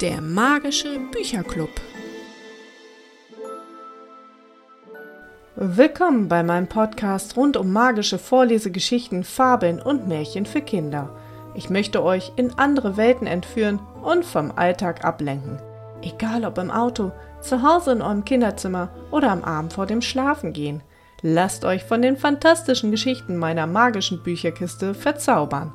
Der magische Bücherclub. Willkommen bei meinem Podcast rund um magische Vorlesegeschichten, Fabeln und Märchen für Kinder. Ich möchte euch in andere Welten entführen und vom Alltag ablenken. Egal ob im Auto, zu Hause in eurem Kinderzimmer oder am Abend vor dem Schlafengehen. Lasst euch von den fantastischen Geschichten meiner magischen Bücherkiste verzaubern.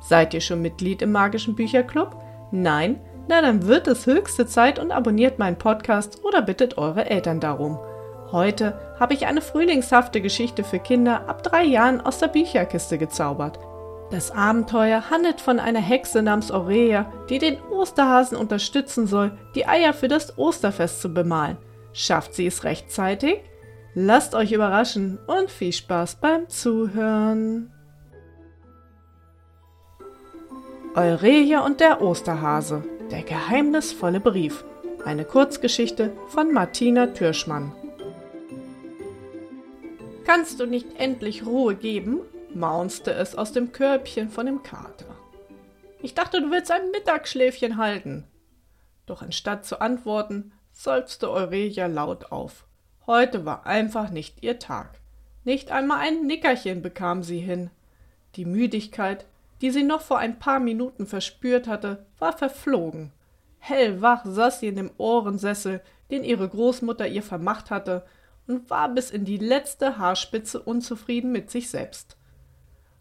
Seid ihr schon Mitglied im magischen Bücherclub? Nein? Na, dann wird es höchste Zeit und abonniert meinen Podcast oder bittet eure Eltern darum. Heute habe ich eine frühlingshafte Geschichte für Kinder ab drei Jahren aus der Bücherkiste gezaubert. Das Abenteuer handelt von einer Hexe namens Aurelia, die den Osterhasen unterstützen soll, die Eier für das Osterfest zu bemalen. Schafft sie es rechtzeitig? Lasst euch überraschen und viel Spaß beim Zuhören. Aurelia und der Osterhase der geheimnisvolle Brief. Eine Kurzgeschichte von Martina Türschmann. Kannst du nicht endlich Ruhe geben? maunzte es aus dem Körbchen von dem Kater. Ich dachte, du willst ein Mittagsschläfchen halten. Doch anstatt zu antworten, seufzte Aurelia laut auf. Heute war einfach nicht ihr Tag. Nicht einmal ein Nickerchen bekam sie hin. Die Müdigkeit, die sie noch vor ein paar Minuten verspürt hatte, war verflogen. Hellwach saß sie in dem Ohrensessel, den ihre Großmutter ihr vermacht hatte, und war bis in die letzte Haarspitze unzufrieden mit sich selbst.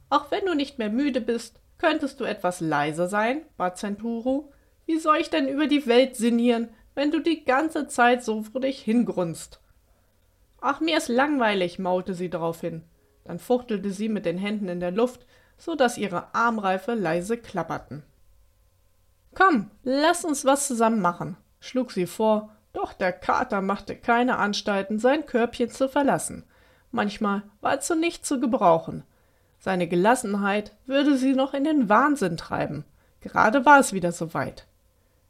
Auch wenn du nicht mehr müde bist, könntest du etwas leiser sein, bat Centuru. Wie soll ich denn über die Welt sinnieren, wenn du die ganze Zeit so vor dich hingrunzt? Ach, mir ist langweilig, maulte sie daraufhin. Dann fuchtelte sie mit den Händen in der Luft, so dass ihre Armreife leise klapperten. Komm, lass uns was zusammen machen, schlug sie vor, doch der Kater machte keine Anstalten, sein Körbchen zu verlassen. Manchmal war er zu nichts zu gebrauchen. Seine Gelassenheit würde sie noch in den Wahnsinn treiben. Gerade war es wieder so weit.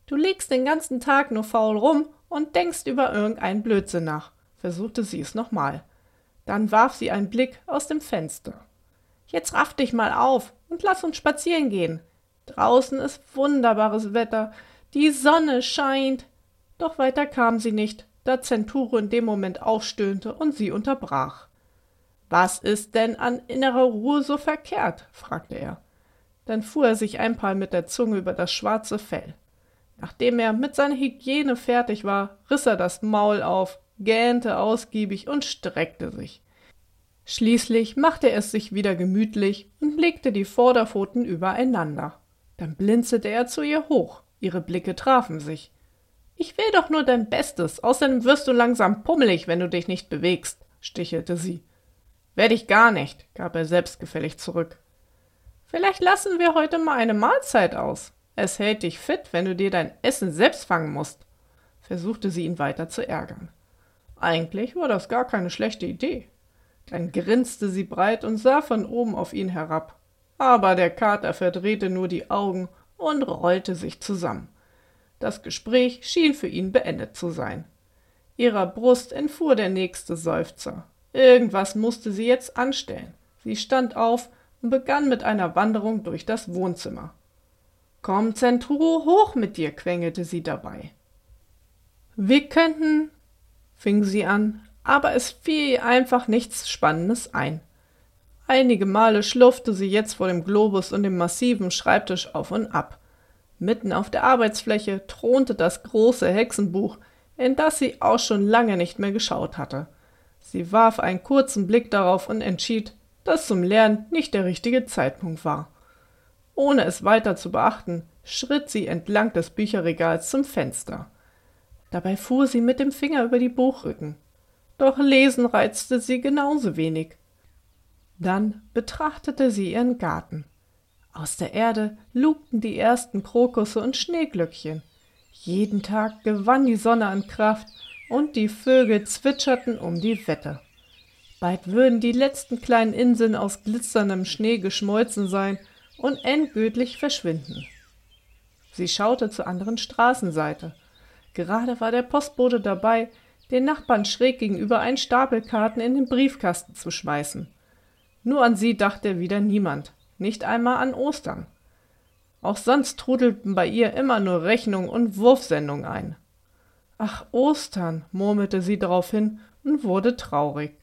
Du liegst den ganzen Tag nur faul rum und denkst über irgendeinen Blödsinn nach, versuchte sie es nochmal. Dann warf sie einen Blick aus dem Fenster. Jetzt raff dich mal auf und lass uns spazieren gehen. Draußen ist wunderbares Wetter, die Sonne scheint. Doch weiter kam sie nicht, da Zenturo in dem Moment aufstöhnte und sie unterbrach. Was ist denn an innerer Ruhe so verkehrt? fragte er. Dann fuhr er sich ein paar mit der Zunge über das schwarze Fell. Nachdem er mit seiner Hygiene fertig war, riss er das Maul auf, gähnte ausgiebig und streckte sich. Schließlich machte er es sich wieder gemütlich und legte die Vorderpfoten übereinander. Dann blinzelte er zu ihr hoch. Ihre Blicke trafen sich. Ich will doch nur dein Bestes, außerdem wirst du langsam pummelig, wenn du dich nicht bewegst, stichelte sie. Werd ich gar nicht, gab er selbstgefällig zurück. Vielleicht lassen wir heute mal eine Mahlzeit aus. Es hält dich fit, wenn du dir dein Essen selbst fangen musst, versuchte sie ihn weiter zu ärgern. Eigentlich war das gar keine schlechte Idee. Dann grinste sie breit und sah von oben auf ihn herab. Aber der Kater verdrehte nur die Augen und rollte sich zusammen. Das Gespräch schien für ihn beendet zu sein. Ihrer Brust entfuhr der nächste Seufzer. Irgendwas musste sie jetzt anstellen. Sie stand auf und begann mit einer Wanderung durch das Wohnzimmer. Komm, Zenturo, hoch mit dir, quengelte sie dabei. Wir könnten, fing sie an, aber es fiel ihr einfach nichts Spannendes ein. Einige Male schlurfte sie jetzt vor dem Globus und dem massiven Schreibtisch auf und ab. Mitten auf der Arbeitsfläche thronte das große Hexenbuch, in das sie auch schon lange nicht mehr geschaut hatte. Sie warf einen kurzen Blick darauf und entschied, dass zum Lernen nicht der richtige Zeitpunkt war. Ohne es weiter zu beachten, schritt sie entlang des Bücherregals zum Fenster. Dabei fuhr sie mit dem Finger über die Buchrücken doch Lesen reizte sie genauso wenig. Dann betrachtete sie ihren Garten. Aus der Erde lugten die ersten Krokusse und Schneeglöckchen. Jeden Tag gewann die Sonne an Kraft und die Vögel zwitscherten um die Wette. Bald würden die letzten kleinen Inseln aus glitzerndem Schnee geschmolzen sein und endgültig verschwinden. Sie schaute zur anderen Straßenseite. Gerade war der Postbote dabei, den Nachbarn schräg gegenüber einen Stapel Karten in den Briefkasten zu schmeißen. Nur an sie dachte wieder niemand, nicht einmal an Ostern. Auch sonst trudelten bei ihr immer nur Rechnungen und Wurfsendungen ein. Ach, Ostern, murmelte sie daraufhin und wurde traurig.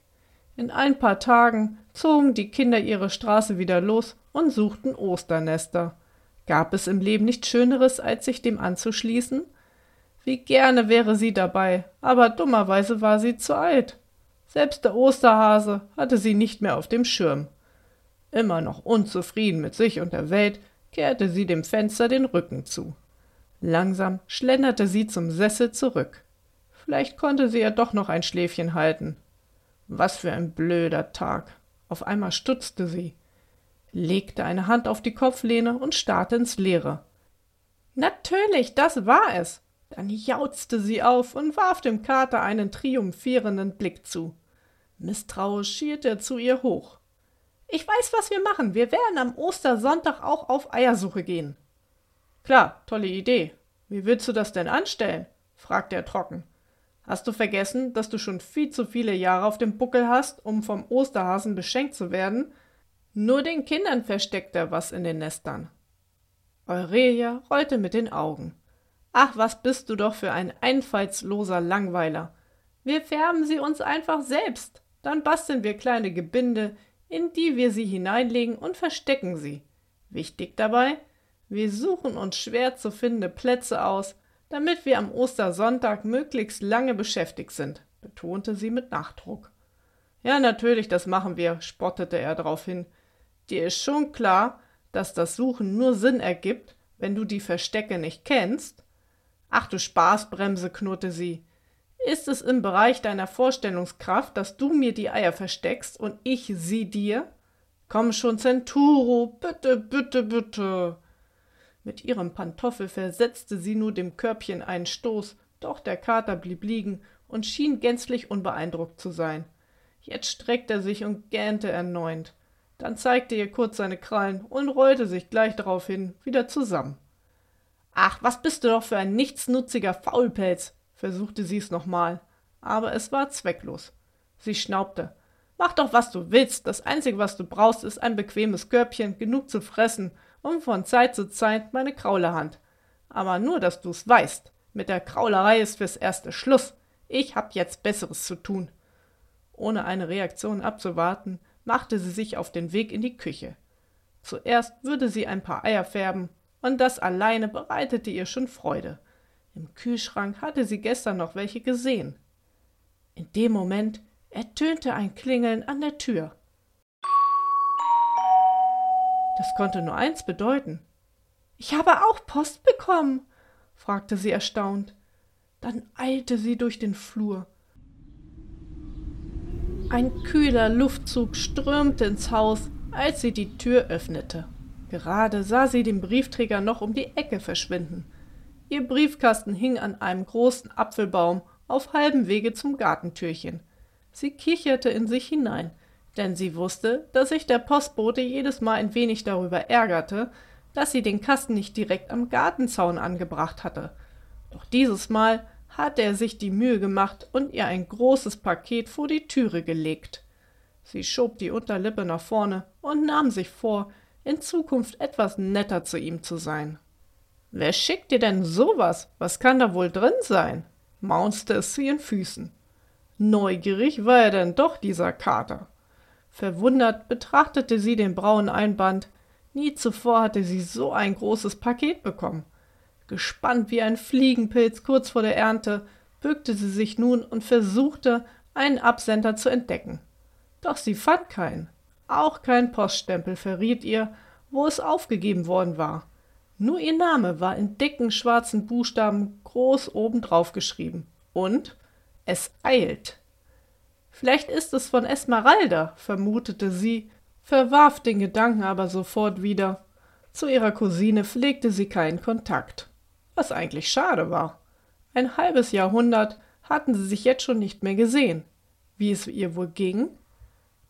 In ein paar Tagen zogen die Kinder ihre Straße wieder los und suchten Osternester. Gab es im Leben nichts Schöneres, als sich dem anzuschließen? Wie gerne wäre sie dabei, aber dummerweise war sie zu alt. Selbst der Osterhase hatte sie nicht mehr auf dem Schirm. Immer noch unzufrieden mit sich und der Welt, kehrte sie dem Fenster den Rücken zu. Langsam schlenderte sie zum Sessel zurück. Vielleicht konnte sie ja doch noch ein Schläfchen halten. Was für ein blöder Tag. Auf einmal stutzte sie, legte eine Hand auf die Kopflehne und starrte ins Leere. Natürlich, das war es. Dann jauzte sie auf und warf dem Kater einen triumphierenden Blick zu. Misstrauisch schierte er zu ihr hoch. Ich weiß, was wir machen. Wir werden am Ostersonntag auch auf Eiersuche gehen. Klar, tolle Idee. Wie willst du das denn anstellen? fragte er trocken. Hast du vergessen, dass du schon viel zu viele Jahre auf dem Buckel hast, um vom Osterhasen beschenkt zu werden? Nur den Kindern versteckt er was in den Nestern. Aurelia rollte mit den Augen. Ach, was bist du doch für ein einfallsloser Langweiler. Wir färben sie uns einfach selbst. Dann basteln wir kleine Gebinde, in die wir sie hineinlegen und verstecken sie. Wichtig dabei, wir suchen uns schwer zu findende Plätze aus, damit wir am Ostersonntag möglichst lange beschäftigt sind, betonte sie mit Nachdruck. Ja, natürlich, das machen wir, spottete er darauf hin. Dir ist schon klar, dass das Suchen nur Sinn ergibt, wenn du die Verstecke nicht kennst? Ach du Spaßbremse, knurrte sie. Ist es im Bereich deiner Vorstellungskraft, dass du mir die Eier versteckst und ich sie dir? Komm schon, Centuro, bitte, bitte, bitte. Mit ihrem Pantoffel versetzte sie nur dem Körbchen einen Stoß, doch der Kater blieb liegen und schien gänzlich unbeeindruckt zu sein. Jetzt streckte er sich und gähnte erneut. Dann zeigte ihr kurz seine Krallen und rollte sich gleich daraufhin wieder zusammen. Ach, was bist du doch für ein nichtsnutziger Faulpelz, versuchte sie es nochmal, aber es war zwecklos. Sie schnaubte. Mach doch, was du willst. Das Einzige, was du brauchst, ist ein bequemes Körbchen, genug zu fressen und von Zeit zu Zeit meine Kraulerhand. Aber nur, dass du's weißt. Mit der Kraulerei ist fürs Erste Schluss. Ich hab jetzt Besseres zu tun. Ohne eine Reaktion abzuwarten, machte sie sich auf den Weg in die Küche. Zuerst würde sie ein paar Eier färben, und das alleine bereitete ihr schon Freude. Im Kühlschrank hatte sie gestern noch welche gesehen. In dem Moment ertönte ein Klingeln an der Tür. Das konnte nur eins bedeuten. Ich habe auch Post bekommen, fragte sie erstaunt. Dann eilte sie durch den Flur. Ein kühler Luftzug strömte ins Haus, als sie die Tür öffnete. Gerade sah sie den Briefträger noch um die Ecke verschwinden. Ihr Briefkasten hing an einem großen Apfelbaum auf halbem Wege zum Gartentürchen. Sie kicherte in sich hinein, denn sie wusste, dass sich der Postbote jedes Mal ein wenig darüber ärgerte, dass sie den Kasten nicht direkt am Gartenzaun angebracht hatte. Doch dieses Mal hatte er sich die Mühe gemacht und ihr ein großes Paket vor die Türe gelegt. Sie schob die Unterlippe nach vorne und nahm sich vor, in Zukunft etwas netter zu ihm zu sein. Wer schickt dir denn sowas? Was kann da wohl drin sein? maunzte es zu ihren Füßen. Neugierig war er denn doch, dieser Kater. Verwundert betrachtete sie den braunen Einband. Nie zuvor hatte sie so ein großes Paket bekommen. Gespannt wie ein Fliegenpilz kurz vor der Ernte, bückte sie sich nun und versuchte, einen Absender zu entdecken. Doch sie fand keinen. Auch kein Poststempel verriet ihr, wo es aufgegeben worden war. Nur ihr Name war in dicken schwarzen Buchstaben groß obendrauf geschrieben. Und es eilt. Vielleicht ist es von Esmeralda, vermutete sie, verwarf den Gedanken aber sofort wieder. Zu ihrer Cousine pflegte sie keinen Kontakt, was eigentlich schade war. Ein halbes Jahrhundert hatten sie sich jetzt schon nicht mehr gesehen. Wie es ihr wohl ging?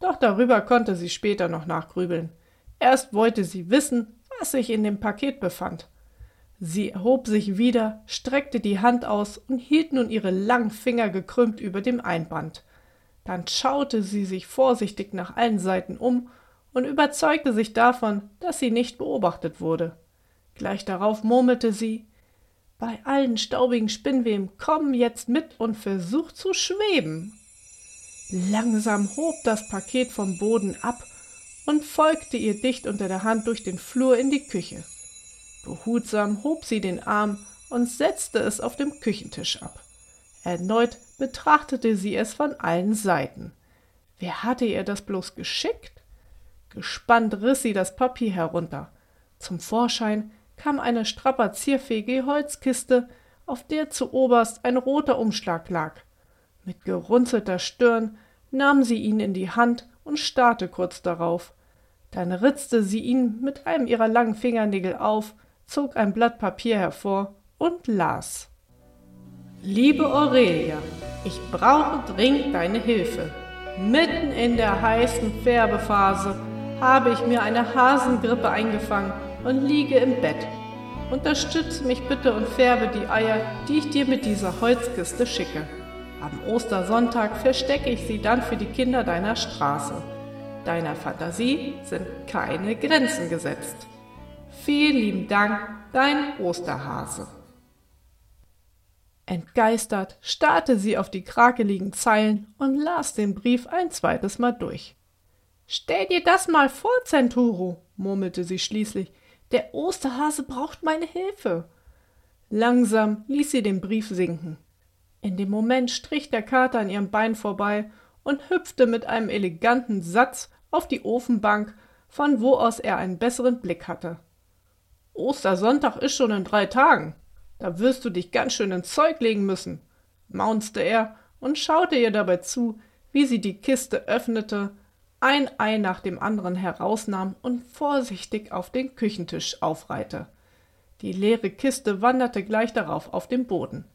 Doch darüber konnte sie später noch nachgrübeln. Erst wollte sie wissen, was sich in dem Paket befand. Sie erhob sich wieder, streckte die Hand aus und hielt nun ihre langen Finger gekrümmt über dem Einband. Dann schaute sie sich vorsichtig nach allen Seiten um und überzeugte sich davon, dass sie nicht beobachtet wurde. Gleich darauf murmelte sie Bei allen staubigen Spinnweben komm jetzt mit und versuch zu schweben. Langsam hob das Paket vom Boden ab und folgte ihr dicht unter der Hand durch den Flur in die Küche. Behutsam hob sie den Arm und setzte es auf dem Küchentisch ab. Erneut betrachtete sie es von allen Seiten. Wer hatte ihr das bloß geschickt? Gespannt riss sie das Papier herunter. Zum Vorschein kam eine strapazierfähige Holzkiste, auf der zuoberst ein roter Umschlag lag. Mit gerunzelter Stirn nahm sie ihn in die Hand und starrte kurz darauf. Dann ritzte sie ihn mit einem ihrer langen Fingernägel auf, zog ein Blatt Papier hervor und las. Liebe Aurelia, ich brauche dringend deine Hilfe. Mitten in der heißen Färbephase habe ich mir eine Hasengrippe eingefangen und liege im Bett. Unterstütze mich bitte und färbe die Eier, die ich dir mit dieser Holzkiste schicke. Am Ostersonntag verstecke ich sie dann für die Kinder deiner Straße. Deiner Fantasie sind keine Grenzen gesetzt. Vielen lieben Dank, dein Osterhase. Entgeistert starrte sie auf die krakeligen Zeilen und las den Brief ein zweites Mal durch. Stell dir das mal vor, Zenturo, murmelte sie schließlich. Der Osterhase braucht meine Hilfe. Langsam ließ sie den Brief sinken. In dem Moment strich der Kater an ihrem Bein vorbei und hüpfte mit einem eleganten Satz auf die Ofenbank, von wo aus er einen besseren Blick hatte. Ostersonntag ist schon in drei Tagen. Da wirst du dich ganz schön ins Zeug legen müssen, maunzte er und schaute ihr dabei zu, wie sie die Kiste öffnete, ein Ei nach dem anderen herausnahm und vorsichtig auf den Küchentisch aufreihte. Die leere Kiste wanderte gleich darauf auf den Boden.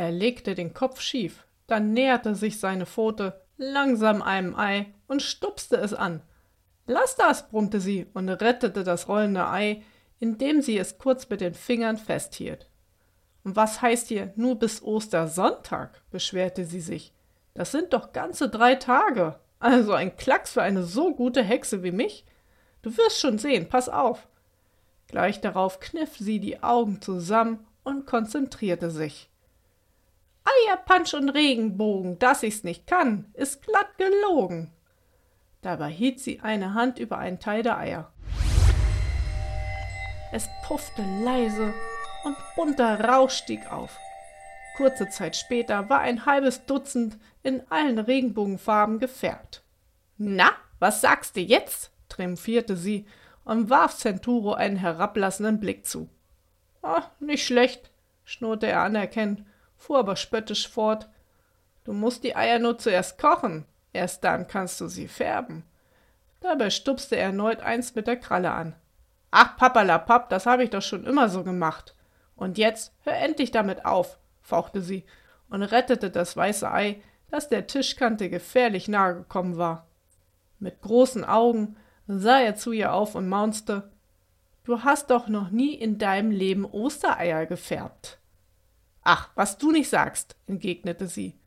Er legte den Kopf schief, dann näherte sich seine Pfote langsam einem Ei und stupste es an. Lass das, brummte sie und rettete das rollende Ei indem sie es kurz mit den Fingern festhielt. Und was heißt hier nur bis Ostersonntag? beschwerte sie sich. Das sind doch ganze drei Tage. Also ein Klacks für eine so gute Hexe wie mich. Du wirst schon sehen, pass auf. Gleich darauf kniff sie die Augen zusammen und konzentrierte sich. Eierpunch und Regenbogen, dass ich's nicht kann, ist glatt gelogen. Dabei hielt sie eine Hand über einen Teil der Eier. Es puffte leise und bunter Rauch stieg auf. Kurze Zeit später war ein halbes Dutzend in allen Regenbogenfarben gefärbt. Na, was sagst du jetzt? triumphierte sie und warf Centuro einen herablassenden Blick zu. Ah, nicht schlecht, schnurrte er anerkennend, fuhr aber spöttisch fort. Du musst die Eier nur zuerst kochen, erst dann kannst du sie färben. Dabei stupste er erneut eins mit der Kralle an. Ach, Papperlapapp, das habe ich doch schon immer so gemacht. Und jetzt hör endlich damit auf, fauchte sie und rettete das weiße Ei, das der Tischkante gefährlich nahe gekommen war. Mit großen Augen sah er zu ihr auf und maunzte Du hast doch noch nie in deinem Leben Ostereier gefärbt. Ach, was du nicht sagst, entgegnete sie.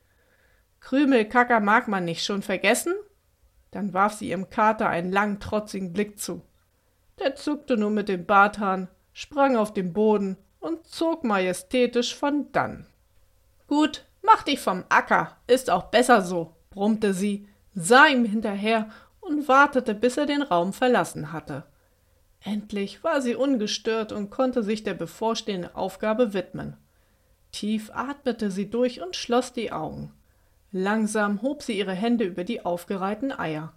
Krümelkacker mag man nicht schon vergessen? Dann warf sie ihrem Kater einen langen, trotzigen Blick zu. Der zuckte nur mit dem Barthahn, sprang auf den Boden und zog majestätisch von dann. Gut, mach dich vom Acker, ist auch besser so, brummte sie, sah ihm hinterher und wartete, bis er den Raum verlassen hatte. Endlich war sie ungestört und konnte sich der bevorstehenden Aufgabe widmen. Tief atmete sie durch und schloss die Augen. Langsam hob sie ihre Hände über die aufgereihten Eier.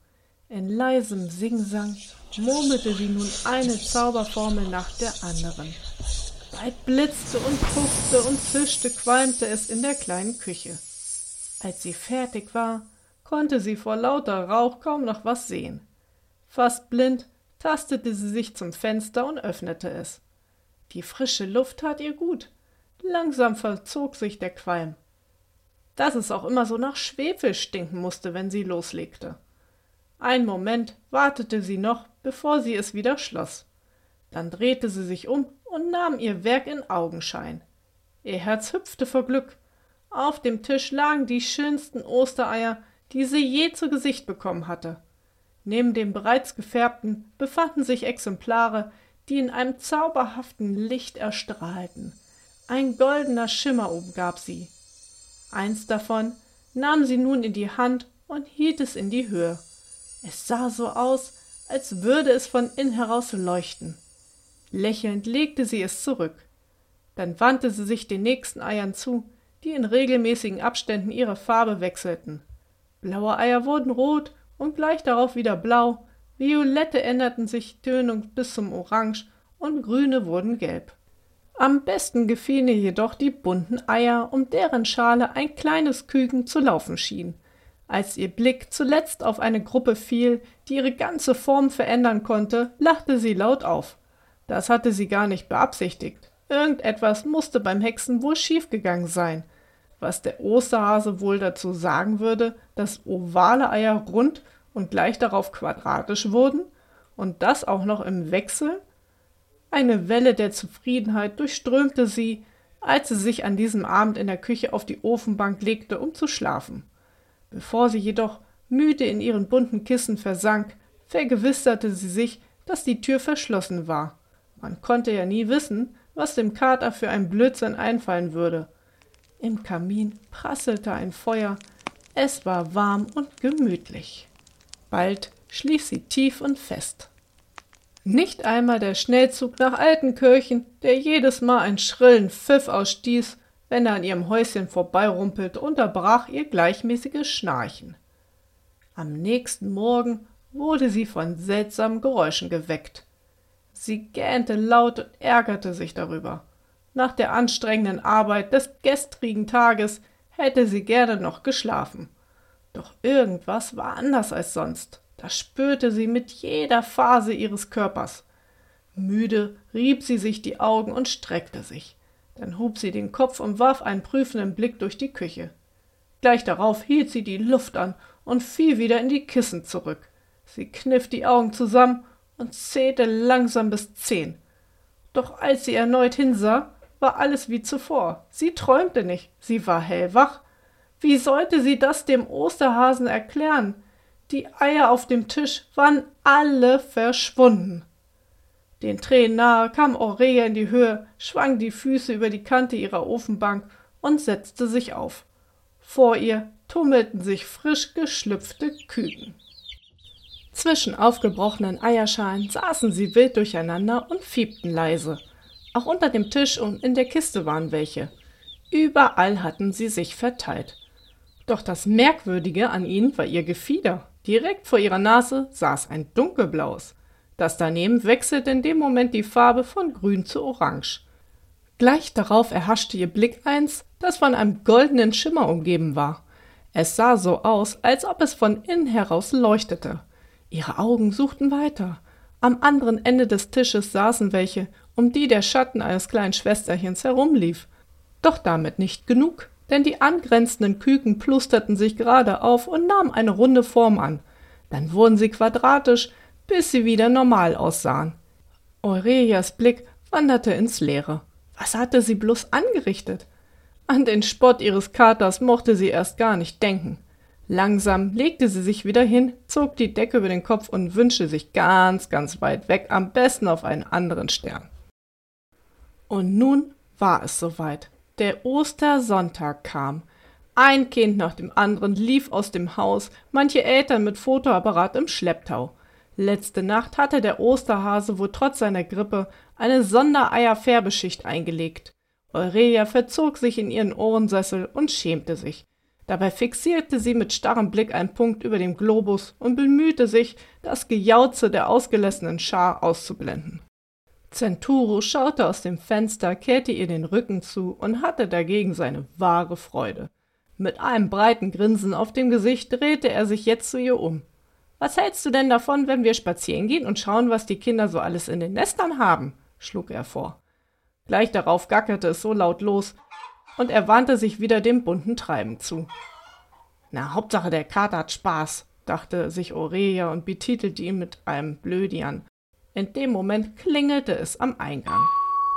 In leisem Singsang murmelte sie nun eine Zauberformel nach der anderen. Bald blitzte und puffte und zischte, qualmte es in der kleinen Küche. Als sie fertig war, konnte sie vor lauter Rauch kaum noch was sehen. Fast blind tastete sie sich zum Fenster und öffnete es. Die frische Luft tat ihr gut. Langsam verzog sich der Qualm. Dass es auch immer so nach Schwefel stinken musste, wenn sie loslegte. Einen Moment wartete sie noch, bevor sie es wieder schloss. Dann drehte sie sich um und nahm ihr Werk in Augenschein. Ihr Herz hüpfte vor Glück. Auf dem Tisch lagen die schönsten Ostereier, die sie je zu Gesicht bekommen hatte. Neben dem bereits gefärbten befanden sich Exemplare, die in einem zauberhaften Licht erstrahlten. Ein goldener Schimmer umgab sie. Eins davon nahm sie nun in die Hand und hielt es in die Höhe. Es sah so aus, als würde es von innen heraus leuchten. Lächelnd legte sie es zurück. Dann wandte sie sich den nächsten Eiern zu, die in regelmäßigen Abständen ihre Farbe wechselten. Blaue Eier wurden rot und gleich darauf wieder blau, violette änderten sich Tönung bis zum Orange und grüne wurden gelb. Am besten gefielen ihr jedoch die bunten Eier, um deren Schale ein kleines Küken zu laufen schien. Als ihr Blick zuletzt auf eine Gruppe fiel, die ihre ganze Form verändern konnte, lachte sie laut auf. Das hatte sie gar nicht beabsichtigt. Irgendetwas musste beim Hexen wohl schiefgegangen sein. Was der Osterhase wohl dazu sagen würde, dass ovale Eier rund und gleich darauf quadratisch wurden? Und das auch noch im Wechsel? Eine Welle der Zufriedenheit durchströmte sie, als sie sich an diesem Abend in der Küche auf die Ofenbank legte, um zu schlafen. Bevor sie jedoch müde in ihren bunten Kissen versank, vergewisserte sie sich, dass die Tür verschlossen war. Man konnte ja nie wissen, was dem Kater für ein Blödsinn einfallen würde. Im Kamin prasselte ein Feuer, es war warm und gemütlich. Bald schlief sie tief und fest. Nicht einmal der Schnellzug nach Altenkirchen, der jedes Mal einen schrillen Pfiff ausstieß, wenn er an ihrem Häuschen vorbeirumpelte, unterbrach ihr gleichmäßiges Schnarchen. Am nächsten Morgen wurde sie von seltsamen Geräuschen geweckt. Sie gähnte laut und ärgerte sich darüber. Nach der anstrengenden Arbeit des gestrigen Tages hätte sie gerne noch geschlafen. Doch irgendwas war anders als sonst. Das spürte sie mit jeder Phase ihres Körpers. Müde rieb sie sich die Augen und streckte sich. Dann hob sie den Kopf und warf einen prüfenden Blick durch die Küche. Gleich darauf hielt sie die Luft an und fiel wieder in die Kissen zurück. Sie kniff die Augen zusammen und zählte langsam bis zehn. Doch als sie erneut hinsah, war alles wie zuvor. Sie träumte nicht, sie war hellwach. Wie sollte sie das dem Osterhasen erklären? Die Eier auf dem Tisch waren alle verschwunden. Den Tränen nahe kam Aurelia in die Höhe, schwang die Füße über die Kante ihrer Ofenbank und setzte sich auf. Vor ihr tummelten sich frisch geschlüpfte Küken. Zwischen aufgebrochenen Eierschalen saßen sie wild durcheinander und fiebten leise. Auch unter dem Tisch und in der Kiste waren welche. Überall hatten sie sich verteilt. Doch das Merkwürdige an ihnen war ihr Gefieder. Direkt vor ihrer Nase saß ein dunkelblaues. Das daneben wechselte in dem Moment die Farbe von grün zu orange. Gleich darauf erhaschte ihr Blick eins, das von einem goldenen Schimmer umgeben war. Es sah so aus, als ob es von innen heraus leuchtete. Ihre Augen suchten weiter. Am anderen Ende des Tisches saßen welche, um die der Schatten eines kleinen Schwesterchens herumlief. Doch damit nicht genug, denn die angrenzenden Küken plusterten sich gerade auf und nahmen eine runde Form an. Dann wurden sie quadratisch, bis sie wieder normal aussahen. Aurelias Blick wanderte ins Leere. Was hatte sie bloß angerichtet? An den Spott ihres Katers mochte sie erst gar nicht denken. Langsam legte sie sich wieder hin, zog die Decke über den Kopf und wünschte sich ganz, ganz weit weg, am besten auf einen anderen Stern. Und nun war es soweit. Der Ostersonntag kam. Ein Kind nach dem anderen lief aus dem Haus, manche Eltern mit Fotoapparat im Schlepptau. Letzte Nacht hatte der Osterhase wohl trotz seiner Grippe eine Sondereierfärbeschicht eingelegt. Aurelia verzog sich in ihren Ohrensessel und schämte sich. Dabei fixierte sie mit starrem Blick einen Punkt über dem Globus und bemühte sich, das Gejauze der ausgelassenen Schar auszublenden. Zenturo schaute aus dem Fenster, kehrte ihr den Rücken zu und hatte dagegen seine wahre Freude. Mit einem breiten Grinsen auf dem Gesicht drehte er sich jetzt zu ihr um. Was hältst du denn davon, wenn wir spazieren gehen und schauen, was die Kinder so alles in den Nestern haben? schlug er vor. Gleich darauf gackerte es so laut los, und er wandte sich wieder dem bunten Treiben zu. Na, Hauptsache der Kater hat Spaß, dachte sich Aurelia und betitelte ihn mit einem Blödian. In dem Moment klingelte es am Eingang.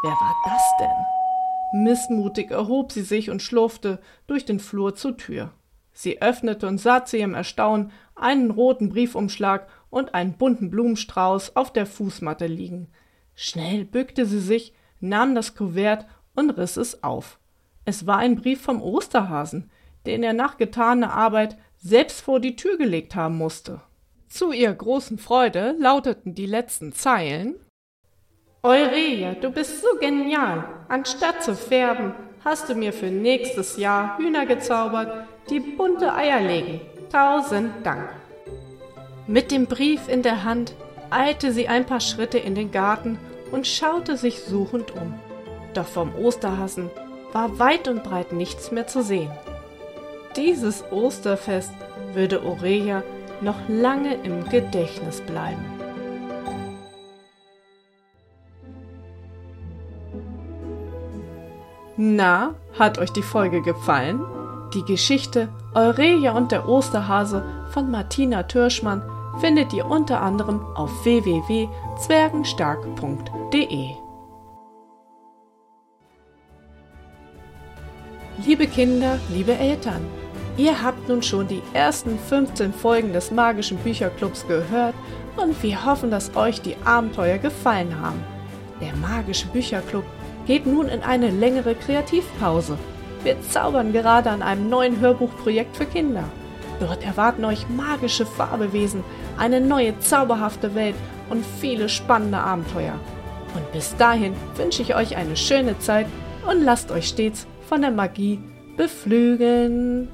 Wer war das denn? Missmutig erhob sie sich und schlurfte durch den Flur zur Tür. Sie öffnete und sah zu ihrem Erstaunen einen roten Briefumschlag und einen bunten Blumenstrauß auf der Fußmatte liegen. Schnell bückte sie sich, nahm das Kuvert und riss es auf. Es war ein Brief vom Osterhasen, den er nach getaner Arbeit selbst vor die Tür gelegt haben musste. Zu ihrer großen Freude lauteten die letzten Zeilen Eurelia, du bist so genial. Anstatt zu färben, hast du mir für nächstes Jahr Hühner gezaubert, die bunte Eier legen. Tausend Dank. Mit dem Brief in der Hand eilte sie ein paar Schritte in den Garten und schaute sich suchend um. Doch vom Osterhasen war weit und breit nichts mehr zu sehen. Dieses Osterfest würde Aurelia noch lange im Gedächtnis bleiben. Na, hat euch die Folge gefallen? Die Geschichte Aurelia und der Osterhase von Martina Türschmann findet ihr unter anderem auf www.zwergenstark.de. Liebe Kinder, liebe Eltern, ihr habt nun schon die ersten 15 Folgen des Magischen Bücherclubs gehört und wir hoffen, dass euch die Abenteuer gefallen haben. Der Magische Bücherclub geht nun in eine längere Kreativpause. Wir zaubern gerade an einem neuen Hörbuchprojekt für Kinder. Dort erwarten euch magische Farbewesen, eine neue zauberhafte Welt und viele spannende Abenteuer. Und bis dahin wünsche ich euch eine schöne Zeit und lasst euch stets von der Magie beflügeln.